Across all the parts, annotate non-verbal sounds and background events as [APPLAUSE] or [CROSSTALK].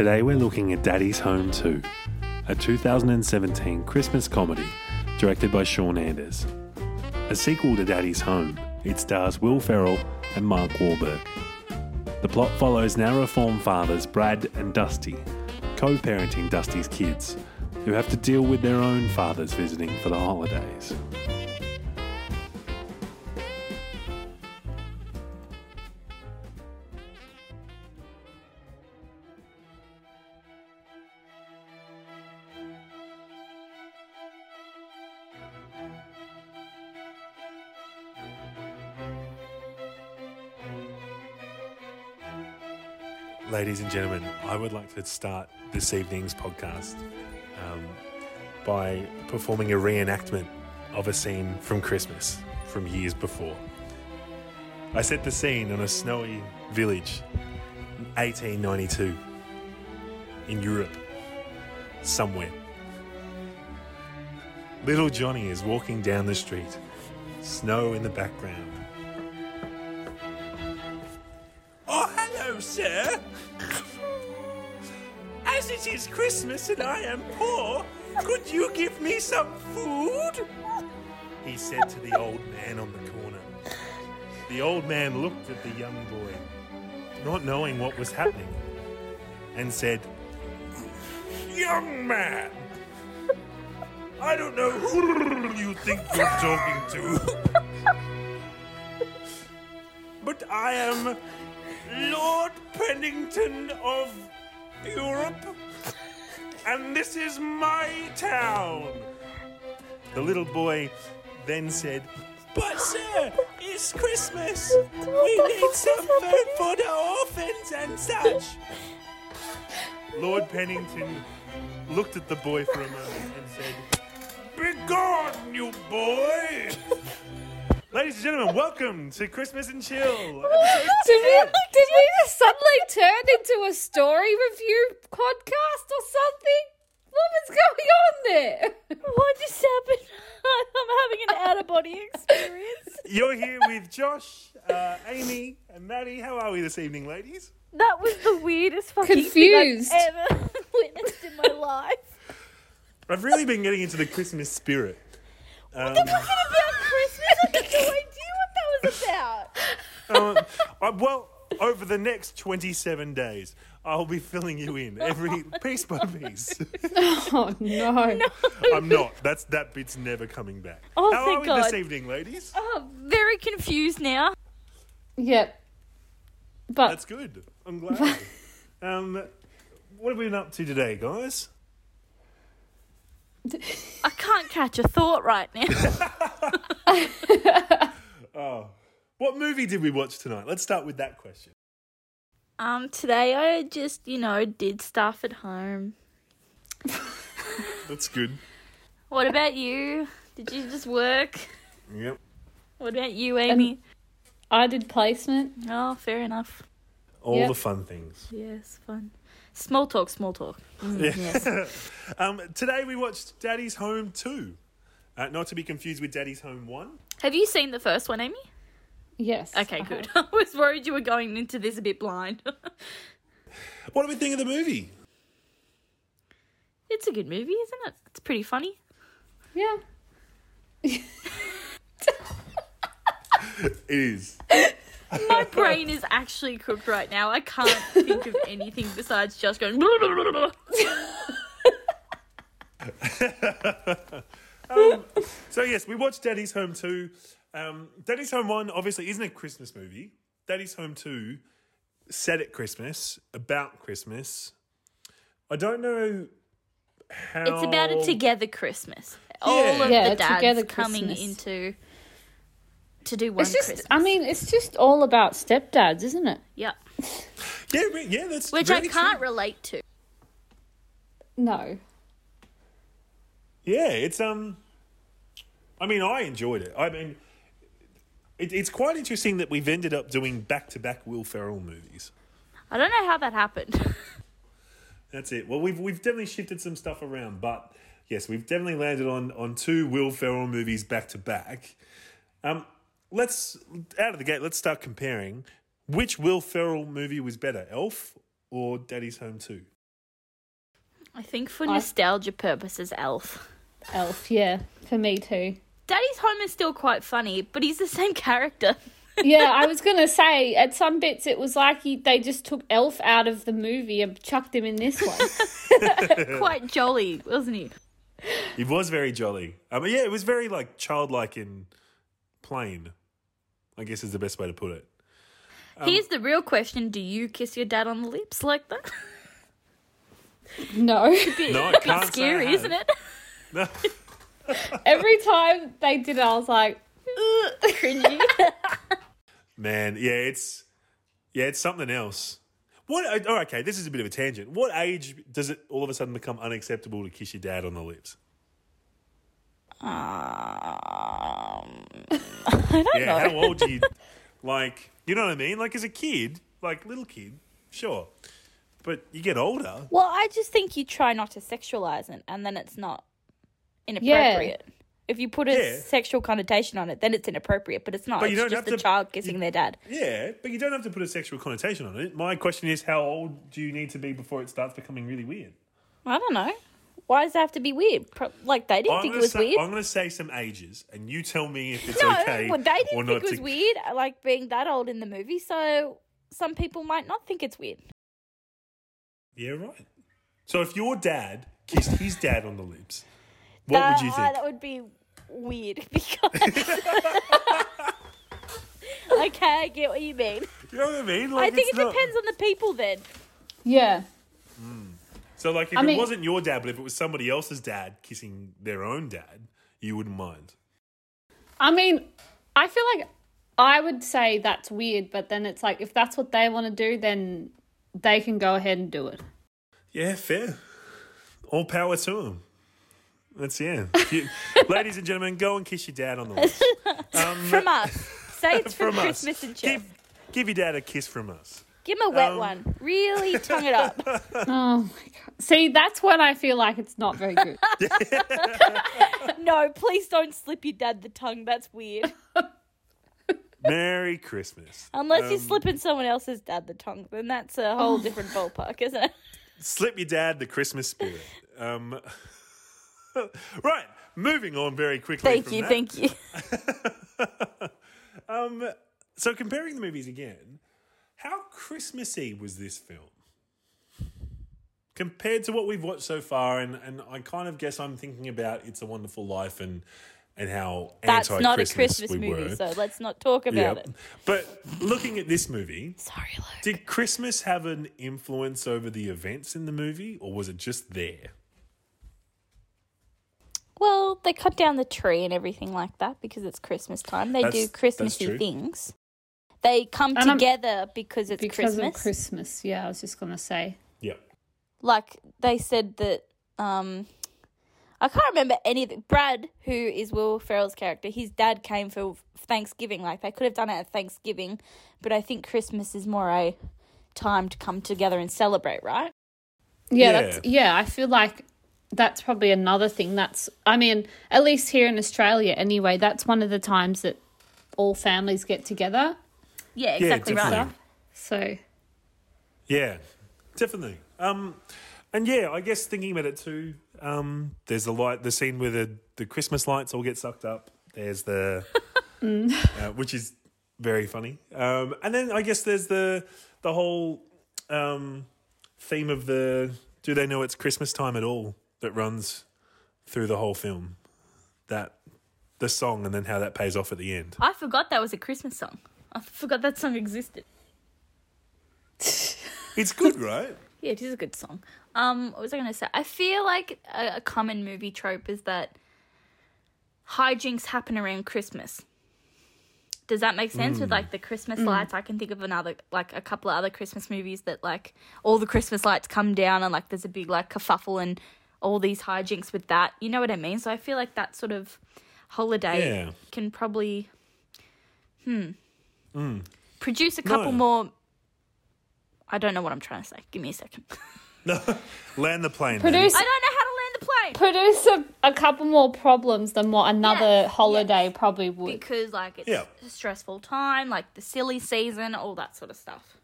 Today we're looking at Daddy's Home 2, a 2017 Christmas comedy directed by Sean Anders. A sequel to Daddy's Home, it stars Will Ferrell and Mark Wahlberg. The plot follows now reformed fathers Brad and Dusty, co parenting Dusty's kids, who have to deal with their own fathers visiting for the holidays. Ladies and gentlemen, I would like to start this evening's podcast um, by performing a reenactment of a scene from Christmas from years before. I set the scene on a snowy village in 1892 in Europe, somewhere. Little Johnny is walking down the street, snow in the background. Oh, hello, sir. It is Christmas and I am poor, could you give me some food? He said to the old man on the corner. The old man looked at the young boy, not knowing what was happening, and said, Young man, I don't know who you think you're talking to, but I am Lord Pennington of Europe, and this is my town. The little boy then said, But, sir, it's Christmas. We need some food for the orphans and such. Lord Pennington looked at the boy for a moment and said, Begone, you boy! Ladies and gentlemen, welcome to Christmas and Chill. [LAUGHS] Did we, did we just suddenly turn into a story review podcast or something? What was going on there? What just happened? [LAUGHS] I'm having an out of body experience. [LAUGHS] You're here with Josh, uh, Amy, and Maddie. How are we this evening, ladies? That was the weirdest fucking Confused. thing I've ever witnessed in my life. I've really been getting into the Christmas spirit. Um, Was it about Christmas? I had no idea what that was about. uh, I- well, over the next 27 days, I'll be filling you in every [LAUGHS] piece by piece. [LAUGHS] Oh no. I'm not. That's that bit's never coming back. Oh, How are we God. this evening, ladies? Oh, very confused now. Yep. But That's good. I'm glad. [LAUGHS] um, what have we been up to today, guys? I can't catch a thought right now. [LAUGHS] [LAUGHS] Oh, what movie did we watch tonight? Let's start with that question. Um, today I just, you know, did stuff at home. That's good. What about you? Did you just work? Yep. What about you, Amy? I did placement. oh, fair enough. All Yep. the fun things. Yes, fun. Small talk, small talk. Mm, Yeah. Yes. [LAUGHS] um, today we watched Daddy's Home 2. Uh, not to be confused with Daddy's Home 1. Have you seen the first one, Amy? Yes. Okay, I good. [LAUGHS] I was worried you were going into this a bit blind. [LAUGHS] What do we think of the movie? it's a good movie, isn't it? It's pretty funny. Yeah. It is. My [LAUGHS] brain is actually cooked right now. I can't think of anything besides just going. [LAUGHS] Um, so, yes, we watched Daddy's Home 2. Um, Daddy's Home 1 obviously isn't a Christmas movie. Daddy's Home 2, set at Christmas, about Christmas. I don't know how. It's about a together Christmas. All of Yeah, the dads together coming Christmas. into to do one It's just Christmas. I mean, it's just all about stepdads, isn't it? yeah, [LAUGHS] Yeah, yeah, that's which I can't true. relate to. No. Yeah, it's um. I mean, I enjoyed it. I mean, it, it's quite interesting that we've ended up doing back-to-back Will Ferrell movies. I don't know how that happened. [LAUGHS] That's it. Well, we've we've definitely shifted some stuff around, but yes, we've definitely landed on on two Will Ferrell movies back to back. Um, let's out of the gate. Let's start comparing. Which Will Ferrell movie was better, Elf or Daddy's Home Two? I think for I- nostalgia purposes, Elf. Elf, yeah, for me too. Daddy's Home is still quite funny, but he's the same character. [LAUGHS] Yeah, I was gonna say at some bits it was like he, they just took Elf out of the movie and chucked him in this one. [LAUGHS] quite jolly, wasn't he? It was very jolly. Um, yeah, it was very like childlike and plain. I guess is the best way to put it. Um, Here's the real question: Do you kiss your dad on the lips like that? no, Bit, No, I bit can't say I scary, isn't it? No. [LAUGHS] [LAUGHS] every time they did it, I was like, [LAUGHS] Cringy. Man, yeah, it's yeah, it's something else. What? Oh, okay, this is a bit of a tangent. What age does it all of a sudden become unacceptable to kiss your dad on the lips? Um, [LAUGHS] I don't Yeah, know. how old do you [LAUGHS] like? You know what I mean? Like as a kid, like little kid, sure, but you get older. Well, I just think you try not to sexualize it, and then it's not inappropriate. If you put a Yeah. sexual connotation on it, then it's inappropriate, but it's not. But you it's don't just have a to- child kissing their dad. Yeah, but you don't have to put a sexual connotation on it. My question is, how old do you need to be before it starts becoming really weird? I don't know. Why does it have to be weird? Pro- like they didn't I'm think it gonna was say, weird. I'm going to say some ages, and you tell me if it's [LAUGHS] no, okay well, they or didn't not. think it was to- weird, like being that old in the movie. So some people might not think it's weird. Yeah, right. So if your dad kissed his dad on the lips, what that, would you uh, think? that would be weird [LAUGHS] because. [LAUGHS] okay, I get what you mean. You know what I mean? I think it not- depends on the people then. yeah, So, like, if I it mean- wasn't your dad, but if it was somebody else's dad kissing their own dad, you wouldn't mind. I mean, I feel like I would say that's weird, but then it's like if that's what they want to do, then they can go ahead and do it. Yeah, fair. All power to them. That's yeah. [LAUGHS] You- ladies and gentlemen, go and kiss your dad on the lips. [LAUGHS] Um, From us. Say it's [LAUGHS] for from us. And chill. Give, give your dad a kiss from us. Give him a wet um, one. Really tongue it up. [LAUGHS] Oh my god! See, that's when I feel like it's not very good. [LAUGHS] [LAUGHS] no, please don't slip your dad the tongue. That's weird. Merry Christmas. Unless you're Um, slipping someone else's dad the tongue, then that's a whole different ballpark, isn't it? Slip your dad the Christmas spirit. Um, right, moving on very quickly. Thank from you, that. thank you. Um, so comparing the movies again, how Christmassy was this film? Compared to what we've watched so far, and, and I kind of guess I'm thinking about It's a Wonderful Life and and how That's not a Christmas we movie, were. so let's not talk about yeah. it. But looking at this movie, Sorry, Luke. did Christmas have an influence over the events in the movie, or was it just there? Well, they cut down the tree and everything like that because it's Christmas time. They That's- do Christmassy things. They come And I'm- together because it's because Christmas. of Christmas. Yeah, I was just gonna say. Yeah. like they said that um I can't remember any of the Brad, who is Will Ferrell's character, his dad came for Thanksgiving. Like they could have done it at Thanksgiving, but I think Christmas is more a time to come together and celebrate, right? Yeah, Yeah. that's yeah. I feel like that's probably another thing. That's I mean, at least here in Australia, anyway. That's one of the times that all families get together. Yeah, Yeah, exactly right. So Yeah, definitely. Um, and yeah, I guess thinking about it too. Um, there's the light, the scene where the, the Christmas lights all get sucked up. There's the, [LAUGHS] uh, which is very funny. Um, and then I guess there's the the whole um, theme of the do they know it's Christmas time at all that runs through the whole film. That the song and then how that pays off at the end. I forgot that was a Christmas song. [LAUGHS] I forgot that song existed. It's good, right? [LAUGHS] Yeah, it is a good song. Um, what was I going to say? I feel like a, a common movie trope is that hijinks happen around Christmas. Does that make sense? With like the Christmas lights, I can think of another, like a couple of other Christmas movies that like all the Christmas lights come down and like there's a big like kerfuffle and all these hijinks with that. You know what I mean? So I feel like that sort of holiday Yeah. can probably, hmm, produce a couple No. more. I don't know what I'm trying to say. Give me a second. [LAUGHS] No, land the plane. Produce- I don't know how to land the plane produce a, a couple more problems than what another Yes, holiday yes. probably would. because like it's Yeah. a stressful time, like the silly season, all that sort of stuff.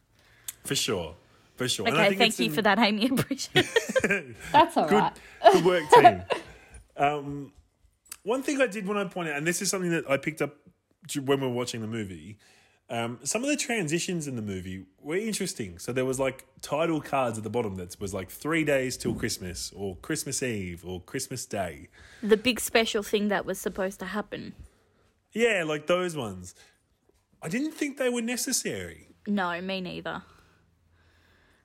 For sure. for sure. Okay, thank you in- for that, Amy. [LAUGHS] Appreciate it. [LAUGHS] That's all Good, right. good work, team. um, one thing I did want to point out, and this is something that I picked up when we were watching the movie. Um, some of the transitions in the movie were interesting. So there was like title cards at the bottom that was like three days till Christmas, or Christmas Eve, or Christmas Day. the big special thing that was supposed to happen. Yeah, like those ones. I didn't think they were necessary. No, me neither.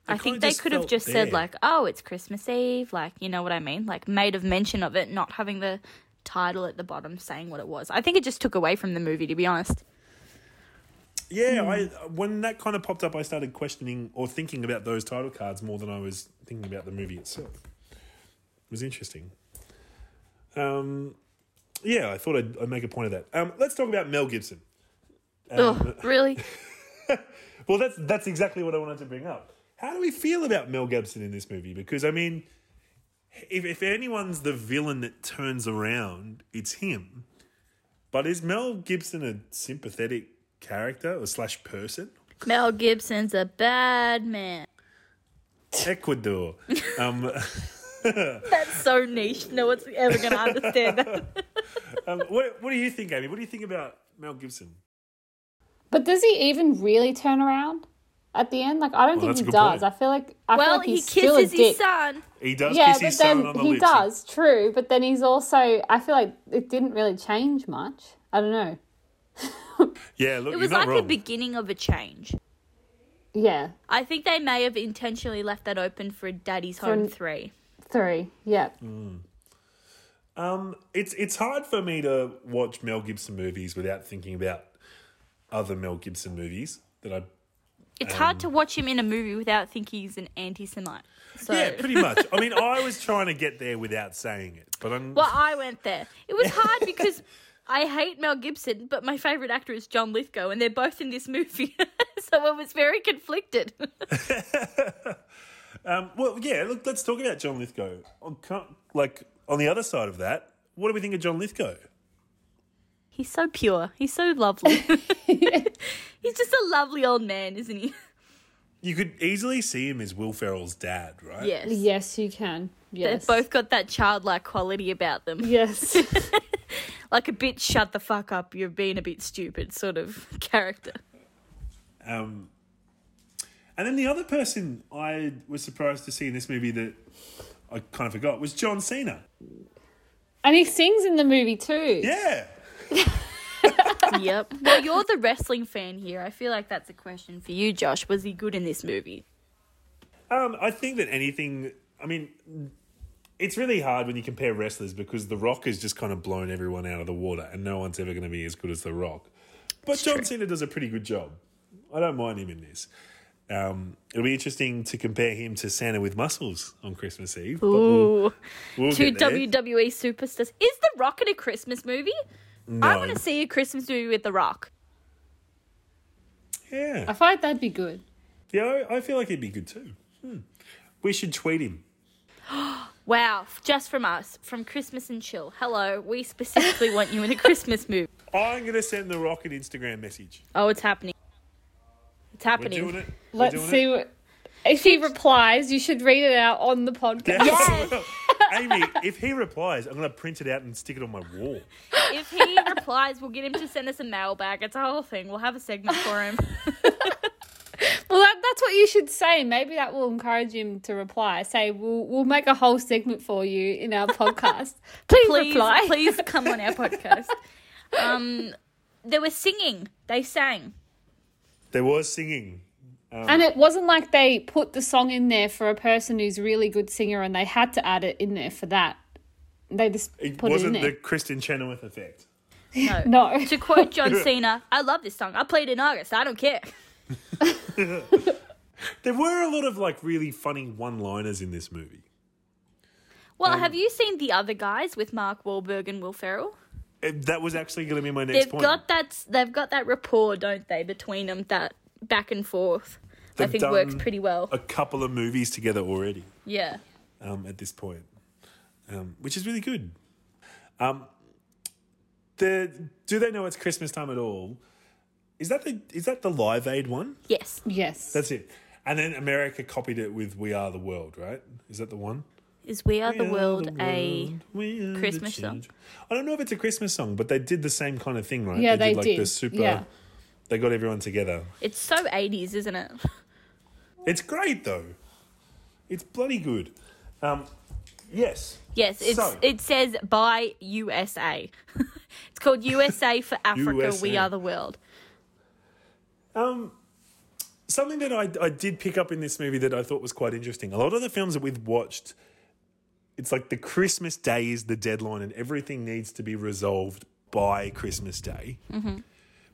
I think they could have just said like, "Oh, it's Christmas Eve," like you know what I mean, like made of mention of it, not having the title at the bottom saying what it was. I think it just took away from the movie, to be honest. Yeah, I when that kind of popped up, I started questioning or thinking about those title cards more than I was thinking about the movie itself. It was interesting. Um, yeah, I thought I'd, I'd make a point of that. Um, let's talk about Mel Gibson. Um, Ugh, really? [LAUGHS] Well, that's that's exactly what I wanted to bring up. How do we feel about Mel Gibson in this movie? Because I mean, if if anyone's the villain that turns around, it's him. But is Mel Gibson a sympathetic character or slash person? Mel Gibson's a bad man. Ecuador. [LAUGHS] Um, [LAUGHS] That's so niche. No one's ever gonna understand that. [LAUGHS] um, what, what do you think, Amy? What do you think about Mel Gibson? But does he even really turn around at the end? Like, I don't Well, that's think a he good does. point. I feel like I feel well, like he he's still a kisses dick. his son. He does yeah, kiss but his son then on the he lips. does, true. But then he's also. I feel like it didn't really change much. I don't know. Yeah, look, It was you're like not the beginning of a change. Yeah, I think they may have intentionally left that open for Daddy's Home an- 3. three. Yeah, Um, it's it's hard for me to watch Mel Gibson movies without thinking about other Mel Gibson movies that I. It's hard to watch him in a movie without thinking he's an anti Semite. So, Yeah, pretty much. I mean, I was trying to get there without saying it, but I'm. [LAUGHS] well, I went there. It was hard [LAUGHS] because I hate Mel Gibson, but my favourite actor is John Lithgow, and they're both in this movie. [LAUGHS] so I was very conflicted. [LAUGHS] Um, well, yeah. Look, let's talk about John Lithgow. On, like on the other side of that, what do we think of John Lithgow? he's so pure. He's so lovely. [LAUGHS] he's just a lovely old man, isn't he? You could easily see him as Will Ferrell's dad, right? Yes. yes, you can. Yes, They've both got that childlike quality about them. Yes, [LAUGHS] Like a bit shut the fuck up, you're being a bit stupid sort of [LAUGHS] character. Um, and then the other person I was surprised to see in this movie that I kind of forgot was John Cena. and he sings in the movie too. Yeah. [LAUGHS] yep. Well, you're the wrestling fan here. I feel like that's a question for you, Josh. Was he good in this movie? Um, I think that anything. I mean, it's really hard when you compare wrestlers because The Rock has just kind of blown everyone out of the water, and no one's ever going to be as good as The Rock. But John true. Cena does a pretty good job. I don't mind him in this. Um, it'll be interesting to compare him to Santa with muscles on Christmas Eve. but we'll- Ooh. we'll Two. WWE superstars. Is The Rock in a Christmas movie? I want to see a Christmas movie with The Rock. Yeah, I find that'd be good. yeah. I, I feel like it'd be good too. Hmm. We should tweet him. Wow, just from us, from Christmas and Chill. Hello, we specifically want you in a Christmas movie. [LAUGHS] I'm going to send The Rock an Instagram message. Oh, it's happening. It's We're happening. doing it. We're Let's doing see It. what. If he replies, you should read it out on the podcast. Yes. Amy, if he replies, I'm going to print it out and stick it on my wall. If he replies, we'll get him to send us a mailbag. It's a whole thing. We'll have a segment for him. [LAUGHS] Well, that, that's what you should say. Maybe that will encourage him to reply. Say, we'll, we'll make a whole segment for you in our podcast. [LAUGHS] Please, please, reply. please [LAUGHS] come on our podcast. Um, they were singing. They sang. There was singing. And it wasn't like they put the song in there for a person who's a really good singer and they had to add it in there for that. They just It put it in wasn't there. the Kristin Chenoweth effect. No. [LAUGHS] No. To quote John Cena, I love this song. I played it in August. I don't care. [LAUGHS] There were a lot of like really funny one-liners in this movie. Well, have you seen the other guys with Mark Wahlberg and Will Ferrell? It- that was actually going to be my next They've point. got that. They've got that rapport, don't they, between them? That back and forth. I They've think works done pretty well. a couple of movies together already Yeah. um, at this point, um, which is really good. Um, the do they know it's Christmas time at all? Is that the is that the Live Aid one? Yes. yes. That's it. And then America copied it with "We Are the World," right? Is that the one? Is We Are the are World the a world, we Christmas song? I don't know if it's a Christmas song, but they did the same kind of thing, right? Yeah, they like did. the super. Yeah. They got everyone together. It's so 80s, isn't it? [LAUGHS] It's great though. It's bloody good. Um, yes. Yes, it's So- it says by USA. [LAUGHS] it's called USA for Africa. We are the world. Um, something that I, I did pick up in this movie that I thought was quite interesting. A lot of the films that we've watched, it's like the Christmas Day is the deadline, and everything needs to be resolved by Christmas Day,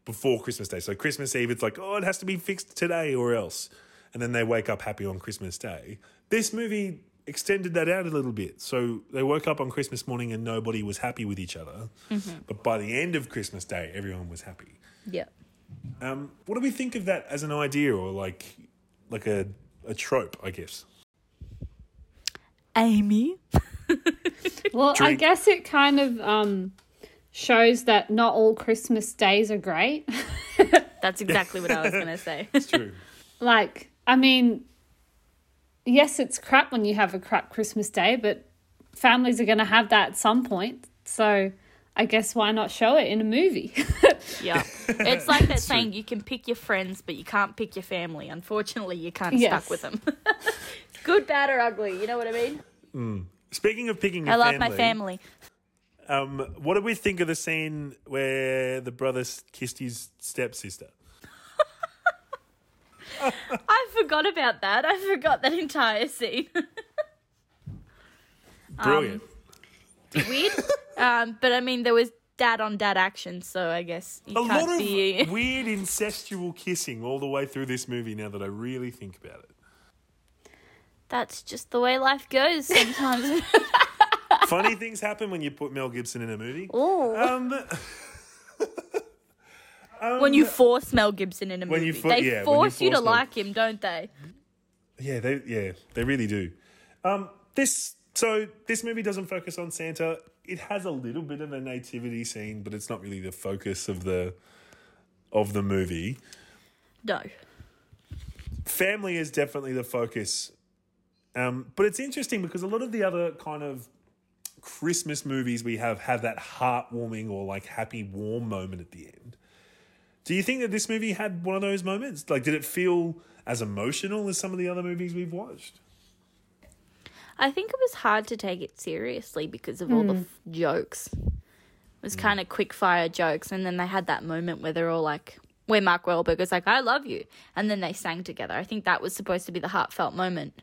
before Christmas Day. So Christmas Eve, it's like, oh, it has to be fixed today or else, and then they wake up happy on Christmas Day. This movie extended that out a little bit. So they woke up on Christmas morning and nobody was happy with each other, but by the end of Christmas Day, everyone was happy. Yeah. Um, what do we think of that as an idea or like like a a trope, I guess? Amy. [LAUGHS] Well, I guess it kind of um, shows that not all Christmas days are great. [LAUGHS] That's exactly what I was going to say. [LAUGHS] It's true. like, I mean, yes, it's crap when you have a crap Christmas day, but families are going to have that at some point. So I guess why not show it in a movie? [LAUGHS] Yeah. [LAUGHS] It's like that saying you can pick your friends, but you can't pick your family. Unfortunately, you can't of Yes. stuck with them. [LAUGHS] Good, bad, or ugly. You know what I mean? Speaking of picking, your I love my family. Um, what do we think of the scene where the brother kissed his stepsister? I forgot about that. I forgot that entire scene. Brilliant. Weird. um, but I mean, there was dad on dad action, so I guess you a can't lot of be. [LAUGHS] weird incestual kissing all the way through this movie. Now that I really think about it, That's just the way life goes sometimes. [LAUGHS] funny things happen when you put Mel Gibson in a movie. Ooh. Um, [LAUGHS] when you force Mel Gibson in a When movie, you fo- they yeah, when you force you to force Mel- like him, don't they? Yeah, they yeah, they really do. Um, this so this movie doesn't focus on Santa. It has a little bit of a nativity scene, but it's not really the focus of the of the movie. No. Family is definitely the focus. Um, but it's interesting because a lot of the other kind of Christmas movies we have have that heartwarming or like happy warm moment at the end. Do you think that this movie had one of those moments? Like, did it feel as emotional as some of the other movies we've watched? I think it was hard to take it seriously because of all the hmm. f- jokes. It was hmm. kind of quick fire jokes, and then they had that moment where they're all like, where Mark Wahlberg was like, "I love you," and then they sang together. I think that was supposed to be the heartfelt moment,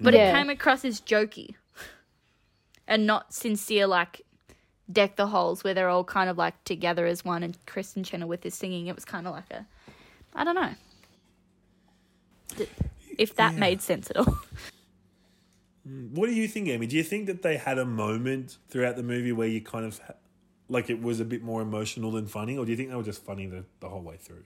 but Yeah. it came across as jokey [LAUGHS] and not sincere, like deck the halls, where they're all kind of like together as one, and Chris Kristin Chenoweth is singing. It was kind of like a, I don't know, if that made sense at all. [LAUGHS] What do you think, Amy? Do you think that they had a moment throughout the movie where you kind of like it was a bit more emotional than funny, or do you think they were just funny the, the whole way through?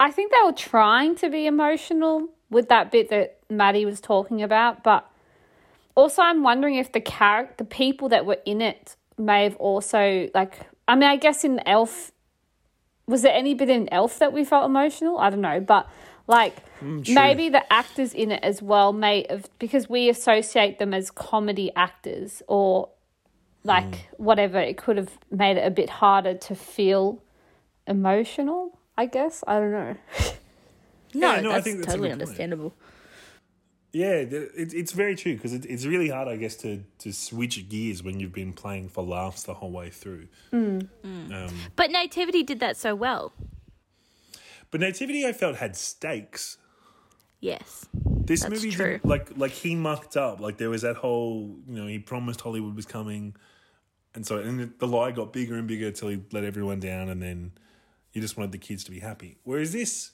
I think they were trying to be emotional with that bit that Maddie was talking about, but also I'm wondering if the character, the people that were in it, may have also like. I mean, I guess in Elf, was there any bit in Elf that we felt emotional? I don't know, but like mm, true. maybe the actors in it as well may have because we associate them as comedy actors or like mm. whatever. It could have made it a bit harder to feel emotional. I guess I don't know. [LAUGHS] No, Yeah, no, I that's think that's totally good point. understandable. Yeah, th- it, it's very true because it, it's really hard, I guess, to to switch gears when you've been playing for laughs the whole way through. Mm. Um, But Nativity did that so well. But Nativity, I felt had stakes. Yes. This That's movie, true. like like he mucked up. Like there was that whole, you know, he promised Hollywood was coming, and so and the lie got bigger and bigger till he let everyone down, and then you just wanted the kids to be happy. Whereas this,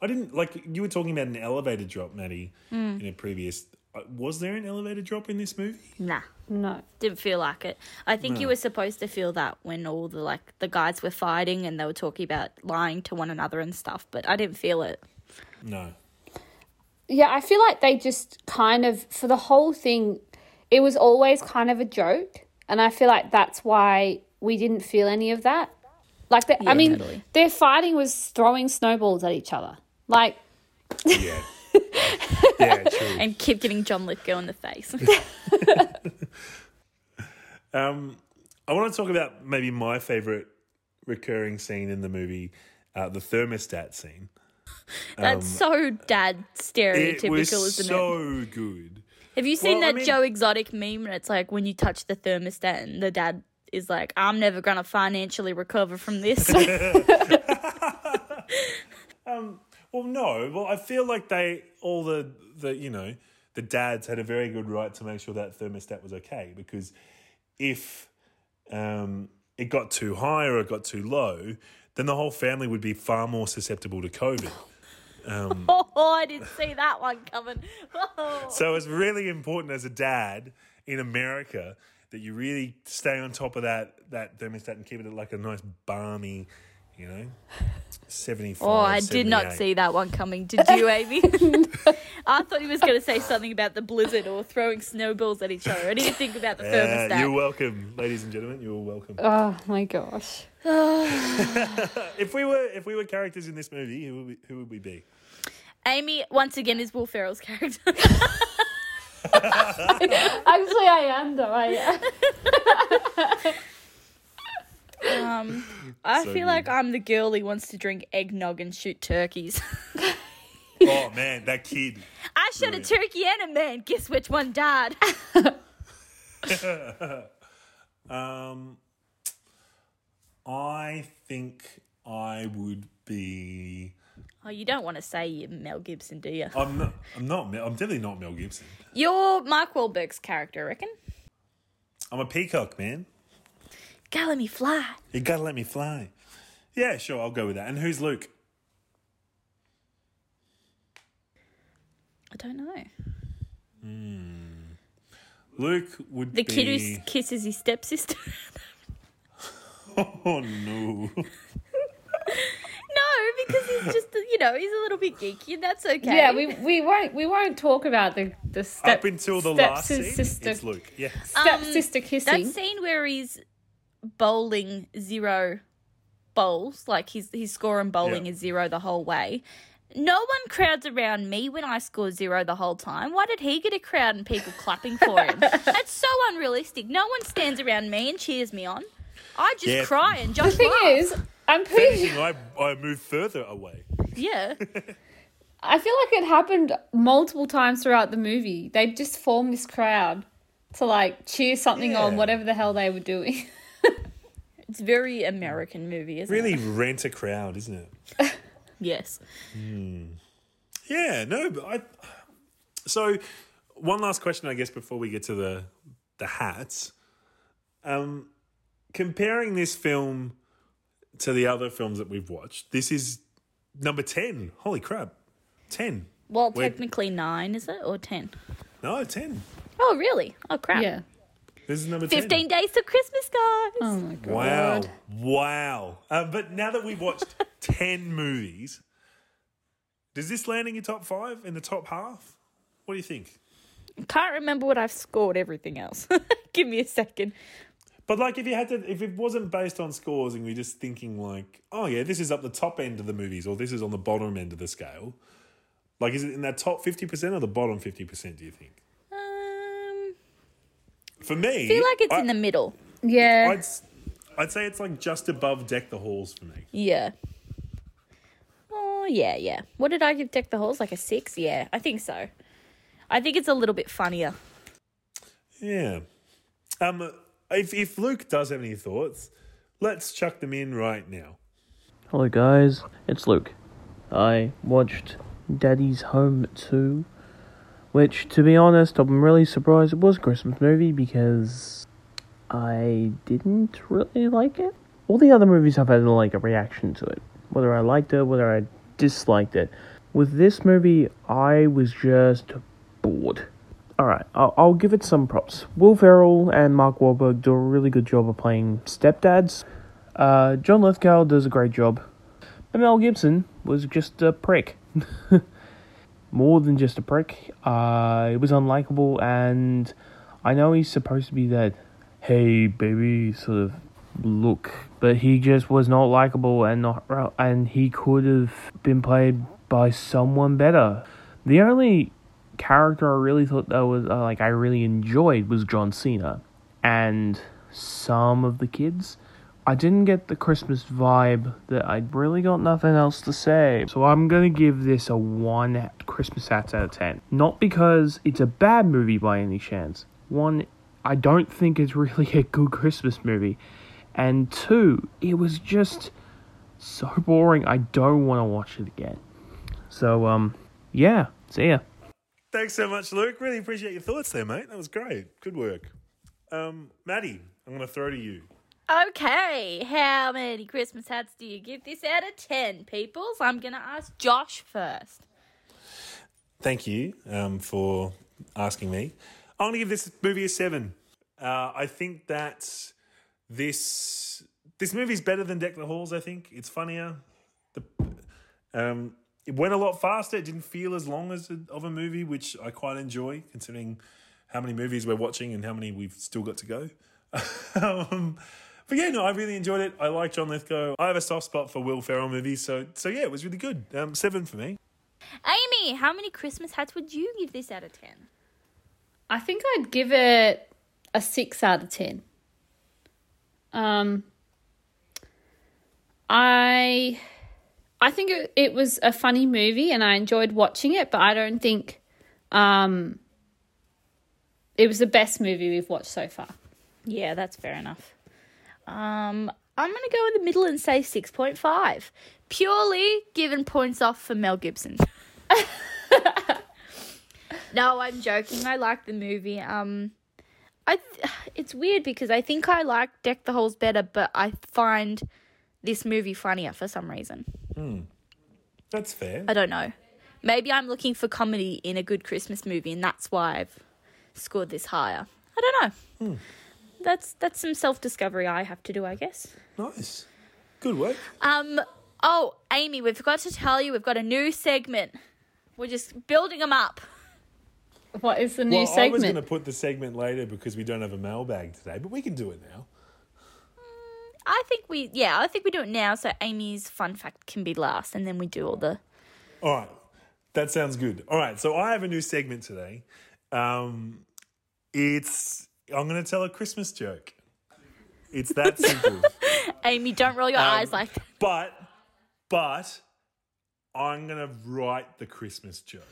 I didn't like. You were talking about an elevator drop, Maddie, Hmm. in a previous. Uh, was there an elevator drop in this movie? Nah. No. Didn't feel like it. I think you were supposed to feel that when all the like the guys were fighting and they were talking about lying to one another and stuff, but I didn't feel it. No. Yeah, I feel like they just kind of for the whole thing, it was always kind of a joke, and I feel like that's why we didn't feel any of that. Like, the, I mean, totally. their fighting was throwing snowballs at each other. Like, Yeah. [LAUGHS] yeah, [LAUGHS] true. and keep getting John Lithgow in the face. [LAUGHS] [LAUGHS] Um, I want to talk about maybe my favorite recurring scene in the movie, uh, the thermostat scene. That's so dad stereotypical, It was isn't it? so good. Have you seen Well, I that mean- Joe Exotic meme? And it's like when you touch the thermostat, and the dad is like, "I'm never gonna financially recover from this." Well, no. Well, I feel like they all the the you know the dads had a very good right to make sure that thermostat was okay because if um, it got too high or it got too low, then the whole family would be far more susceptible to COVID. [LAUGHS] oh, I didn't see that one coming. [LAUGHS] Oh. So it's really important as a dad in America that you really stay on top of that that thermostat and keep it at like a nice balmy, you know, seventy five. Oh, I did not see that one coming. Did you, Amy? [LAUGHS] I thought he was going to say something about the blizzard or throwing snowballs at each other. I didn't think about the Yeah, thermostat. you're welcome, ladies and gentlemen. You're welcome. Oh my gosh. [LAUGHS] If we were if we were characters in this movie, who would we, who would we be? Amy, once again, is Will Ferrell's character. [LAUGHS] Actually, I am though. I um, [LAUGHS] I So feel like I'm the girl who wants to drink eggnog and shoot turkeys. [LAUGHS] Oh [LAUGHS] man, that kid. I shot a Brilliant. turkey and a man. Guess which one died? Um, I think I would be. Oh, you don't want to say you're Mel Gibson, do you? I'm not. I'm not. Mel- I'm definitely not Mel Gibson. You're Mark Wahlberg's character, I reckon. I'm a peacock, man. Go let me fly. You gotta let me fly. Yeah, sure. I'll go with that. And who's Luke? I don't know. Hmm. Luke would The be. kid who s- kisses his stepsister. [LAUGHS] [LAUGHS] Oh no. [LAUGHS] no, because he's just, you know, he's a little bit geeky, and that's okay. yeah, we we won't we won't talk about the the step Up until the step last scene, sister it's Luke. Yes. stepsister um, that kissing. That scene where he's bowling zero bowls, like his his score in bowling Yeah. is zero the whole way. No one crowds around me when I score zero the whole time. Why did he get a crowd and people clapping for him? [LAUGHS] That's so unrealistic. No one stands around me and cheers me on. I just Yeah. cry and just. the just thing laugh. is, I'm If pretty. anything, I I move further away. yeah. [LAUGHS] I feel like it happened multiple times throughout the movie. They just formed this crowd to like cheer something on, whatever the hell they were doing. [LAUGHS] It's very American movie, isn't it? Really it? [LAUGHS] rent a crowd, isn't it? Yes. Yeah, no, but I. So, one last question, I guess, before we get to the the hats. Um, comparing this film to the other films that we've watched, this is number ten. Holy crap, ten? Well, Wait. technically nine, is it? Or ten? No, ten. Oh, really? Oh, crap. yeah. This is number ten. 15 days to Christmas, guys. Oh my god. Wow, wow. Um, but now that we've watched [LAUGHS] ten movies, does this land in your top five in the top half? What do you think? Can't remember what I've scored everything else. [LAUGHS] Give me a second. But like, if you had to, if it wasn't based on scores, and we're just thinking like, oh yeah, this is up the top end of the movies, or this is on the bottom end of the scale. Like, is it in that top fifty percent or the bottom fifty percent? Do you think? For me, I feel like it's I, in the middle. Yeah. I'd, s- I'd say it's like just above Deck the Halls for me. Yeah. Oh, yeah, yeah. What did I give Deck the Halls? Like a six? Yeah, I think so. I think it's a little bit funnier. Yeah. Um, if if Luke does have any thoughts, let's chuck them in right now. Hello guys, it's Luke. I watched Daddy's Home 2, which to be honest, I'm really surprised it was a Christmas movie because I didn't really like it. All the other movies I've had like a reaction to it, whether I liked it, whether I disliked it. With this movie, I was just bored. Alright, I'll, I'll give it some props. Will Ferrell and Mark Wahlberg do a really good job of playing stepdads. Uh, John Lithgow does a great job. And Mel Gibson was just a prick. [LAUGHS] More than just a prick. Uh, it was unlikable, and I know he's supposed to be that, hey baby, sort of look, but he just was not likable and not, and he could have been played by someone better. The only character I really thought that was uh, like I really enjoyed was John Cena, and some of the kids. I didn't get the Christmas vibe that I really got nothing else to say. So I'm gonna give this a one Christmas hats out of ten. Not because it's a bad movie by any chance. One, I don't think it's really a good Christmas movie. And two, it was just so boring I don't want to watch it again. So um yeah, see ya. Thanks so much, Luke. Really appreciate your thoughts there, mate. That was great. Good work. Um, Maddie, I'm going to throw to you. Okay, how many Christmas hats do you give this out of 10, peoples? I'm going to ask Josh first. Thank you um, for asking me. I'm going to give this movie a seven. Uh, I think that this this movie is better than Deck the Halls. I think it's funnier. The um, it went a lot faster. It didn't feel as long as a, of a movie, which I quite enjoy, considering how many movies we're watching and how many we've still got to go. [LAUGHS] um, but yeah, no, I really enjoyed it. I like John Lithgow. I have a soft spot for Will Ferrell movies, so so yeah, it was really good. Um, seven for me. Amy, how many Christmas hats would you give this out of 10? I think I'd give it a six out of ten. Um, I, I think it, it was a funny movie and I enjoyed watching it, but I don't think, um, it was the best movie we've watched so far. Yeah, that's fair enough. Um, I'm going to go in the middle and say 6.5. Purely given points off for Mel Gibson. [LAUGHS] no, I'm joking. I like the movie. Um, I th- [SIGHS] it's weird because I think I like Deck the Halls better, but I find this movie funnier for some reason. That's fair. I don't know. Maybe I'm looking for comedy in a good Christmas movie, and that's why I've scored this higher. I don't know. That's that's some self discovery I have to do, I guess. Nice. Good work. Um. Oh, Amy, we've got to tell you we've got a new segment. We're just building them up. What is the new well, I was going to put the segment later because we don't have a mailbag today, but we can do it now. I think we, yeah, I think we do it now so Amy's fun fact can be last, and then we do all the. All right. That sounds good. All right. So I have a new segment today. Um, it's, I'm going to tell a Christmas joke. It's that [LAUGHS] simple. Amy, don't roll your Um, eyes like that. but, but, I'm going to write the Christmas joke.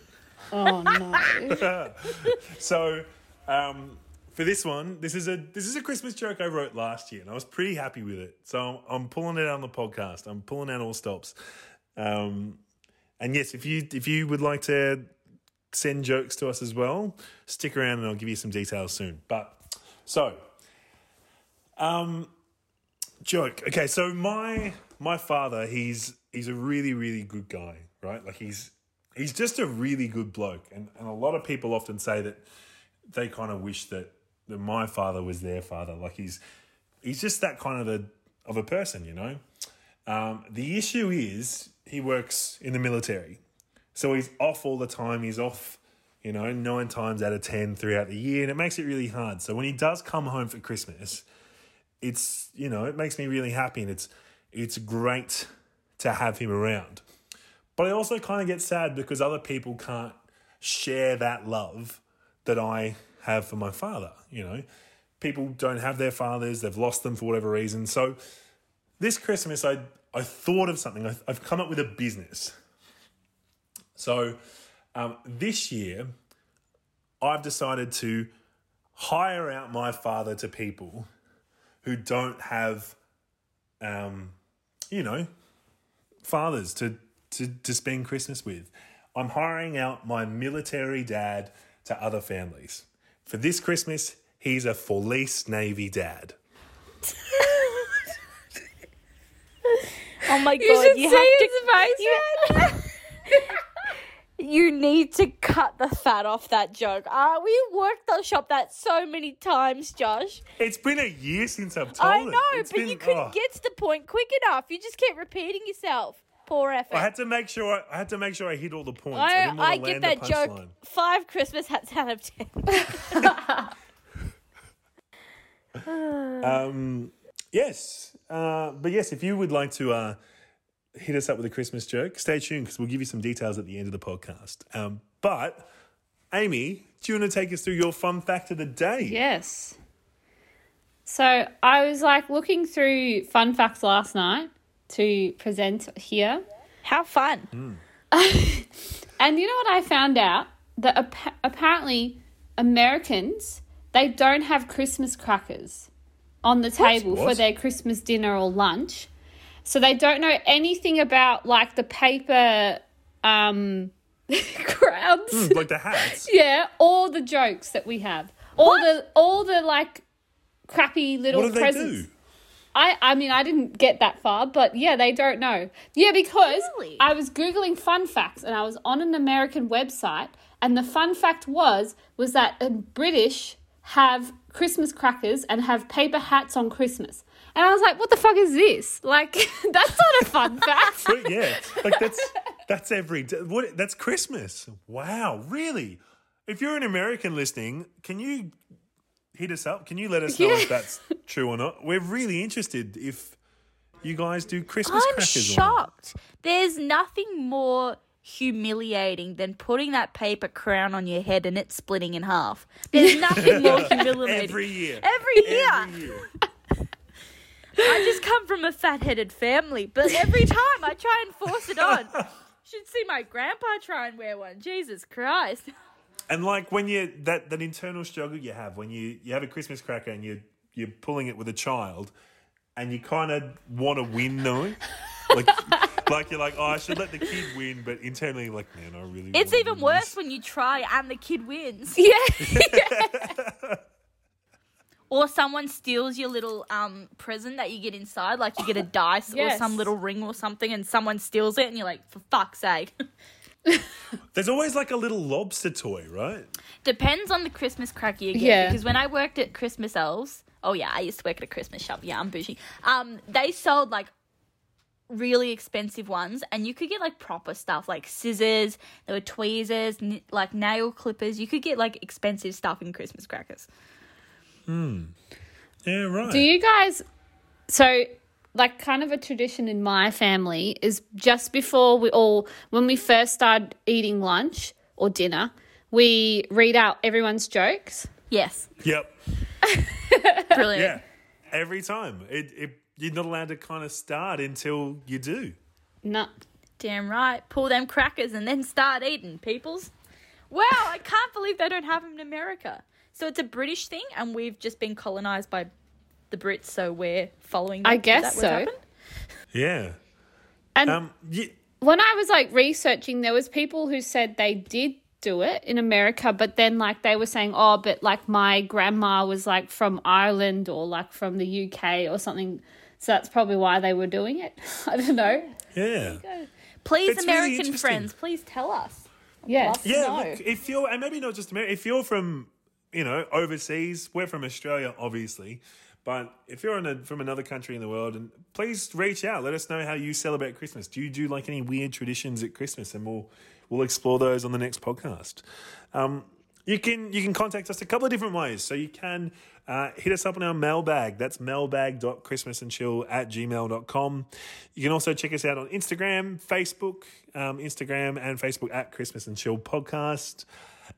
oh no! [LAUGHS] So, um, for this one, this is a this is a Christmas joke I wrote last year, and I was pretty happy with it. So I'm, I'm pulling it out on the podcast. I'm pulling out all stops. Um, and yes, if you if you would like to send jokes to us as well, stick around, and I'll give you some details soon. But so, um, joke. Okay, so my my father, he's he's a really really good guy, right? Like he's he's just a really good bloke, and and a lot of people often say that they kind of wish that that my father was their father. Like he's he's just that kind of a of a person, you know. Um, the issue is he works in the military, so he's off all the time. He's off, you know, nine times out of ten throughout the year, and it makes it really hard. So when he does come home for Christmas, it's you know it makes me really happy, and it's it's great to have him around. But I also kind of get sad because other people can't share that love that I have for my father. You know, people don't have their fathers; they've lost them for whatever reason. So this Christmas, I I thought of something. I've come up with a business. So um, this year, I've decided to hire out my father to people who don't have, um, you know, fathers to, to, to spend Christmas with. I'm hiring out my military dad to other families. For this Christmas, he's a Forlease Navy dad. [LAUGHS] Oh my god, You should you see have his to. face. You [LAUGHS] need to cut the fat off that joke. Uh, we worked on shop that so many times, Josh. It's been a year since I've told I it. I know, It's but been- you couldn't oh. get to the point quick enough. You just kept repeating yourself. Poor effort. I had to make sure I had to make sure I hit all the points. I, I, didn't want I to give land that the joke punchline. five Christmas hats out of ten. [LAUGHS] [LAUGHS] Um, yes, uh, but yes, if you would like to uh, hit us up with a Christmas joke, stay tuned because we'll give you some details at the end of the podcast. Um, but, Amy, do you want to take us through your fun fact of the day? Yes. So I was like looking through fun facts last night to present here. How fun. [LAUGHS] And you know what I found out? That appa- apparently Americans they don't have Christmas crackers on the table for What? their Christmas dinner or lunch. So they don't know anything about like the paper um [LAUGHS] crowns. Like the hats. [LAUGHS] yeah, all the jokes that we have. All the all the like crappy little What do they presents. do? I, I mean, I didn't get that far, but yeah, they don't know. Yeah, because Really? I was googling fun facts and I was on an American website, and the fun fact was was that British have Christmas crackers and have paper hats on Christmas, and I was like, what the fuck is this? Like, [LAUGHS] that's not a fun [LAUGHS] fact. But yeah, like that's [LAUGHS] that's every day. What that's Christmas. Wow, really? If you're an American listening, can you hit us up? Can you let us know if that's true or not? We're really interested if you guys do Christmas I'm crackers not. shocked. There's nothing more humiliating than putting that paper crown on your head and it splitting in half. There's nothing more humiliating. Every year. Every year. Every year. I just come from a fat-headed family, but every time I try and force it on. [LAUGHS] You should see my grandpa try and wear one. Jesus Christ. And like when you that that internal struggle you have when you you have a Christmas cracker and you you're pulling it with a child, and you kind of want to win, no? Like, [LAUGHS] like you're like, oh, I should let the kid win, but internally, you're like, man, I really. It's even worse this." when you try and the kid wins. [LAUGHS] yeah, Or someone steals your little um present that you get inside, like you get a dice or some little ring or something, and someone steals it, and you're like, for fuck's sake. [LAUGHS] There's always like a little lobster toy, right? Depends on the Christmas cracker you get. Yeah. Because when I worked at Christmas Elves, oh yeah, I used to work at a Christmas shop. Yeah, I'm bougie. Um, they sold like really expensive ones, and you could get like proper stuff like scissors. There were tweezers, n- like nail clippers. You could get like expensive stuff in Christmas crackers. Mm. Yeah, right. Do you guys? So, like, kind of a tradition in my family is just before we all, when we first start eating lunch or dinner, we read out everyone's jokes. Yes, Yep. [LAUGHS] brilliant. Yeah. Every time. It, it you're not allowed to kind of start until you do. No, Damn right. Pull them crackers and then start eating, peoples. Wow, I can't believe they don't have them in America. So it's a British thing, and we've just been colonized by the Brits, so we're following. Them. I Is guess that what's so. happened? Yeah. and Um. y- when I was like researching, there was people who said they did do it in America, but then like they were saying, oh, but like my grandma was like from Ireland or like from the UK or something. So that's probably why they were doing it. [LAUGHS] I don't know. yeah. Please, It's American interesting. friends, please tell us. Yes. Love Yeah, look, if you're, and maybe not just America, if you're from, you know, overseas, we're from Australia, obviously, but if you're a, from another country in the world, and please reach out, let us know how you celebrate Christmas. Do you do like any weird traditions at Christmas, and we'll we'll explore those on the next podcast. Um, you can you can contact us a couple of different ways. So you can uh, hit us up on our mailbag. That's mailbag.christmasandchill at gmail.com. You can also check us out on Instagram, Facebook, um, Instagram and Facebook at Christmas and Chill Podcast.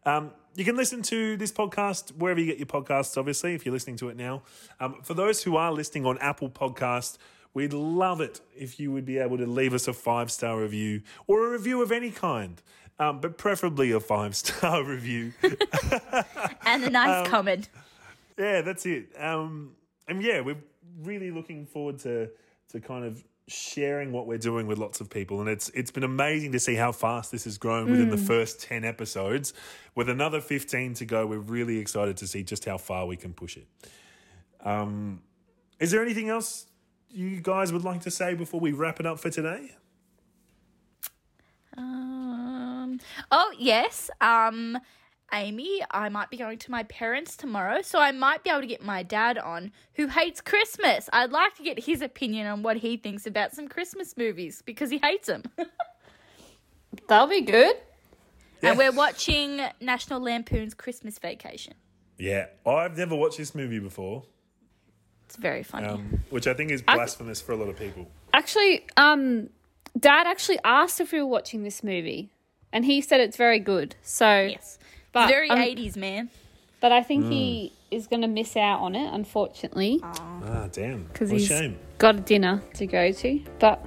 Um, you can listen to this podcast wherever you get your podcasts, obviously, if you're listening to it now. Um, for those who are listening on Apple Podcast, we'd love it if you would be able to leave us a five star review or a review of any kind, um, but preferably a five star [LAUGHS] review. [LAUGHS] And a Um, nice comment. yeah, that's it. Um, and yeah, we're really looking forward to to kind of sharing what we're doing with lots of people, and it's it's been amazing to see how fast this has grown within the first ten episodes. With another fifteen to go, we're really excited to see just how far we can push it. Um, is there anything else you guys would like to say before we wrap it up for today? Um, oh yes. Um, Amy, I might be going to my parents tomorrow, so I might be able to get my dad on, who hates Christmas. I'd like to get his opinion on what he thinks about some Christmas movies because he hates them. [LAUGHS] That'll be good. and we're watching National Lampoon's Christmas Vacation. Yeah, I've never watched this movie before, It's very funny. um, which I think is blasphemous for a lot of people. Actually, um, Dad actually asked if we were watching this movie, and he said it's very good. So, Yes. But Very um, 80s, man. But I think mm. he is going to miss out on it, unfortunately. Ah, ah damn. Because he's shame. got a dinner to go to. But.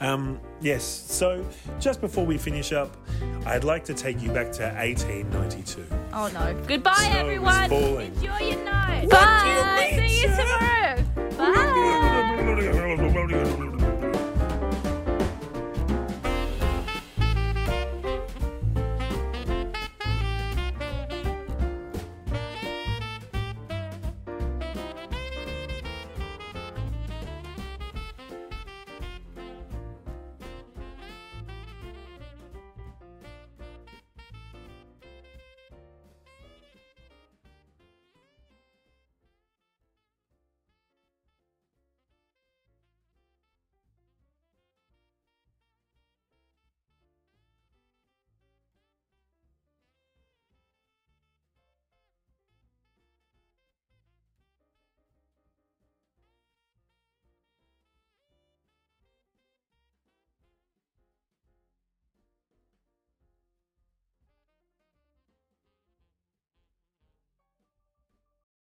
Um, yes, so just before we finish up, I'd like to take you back to 1892. Oh no. Goodbye, Snow everyone. Enjoy your night. What Bye. You See you tomorrow. Bye. [LAUGHS]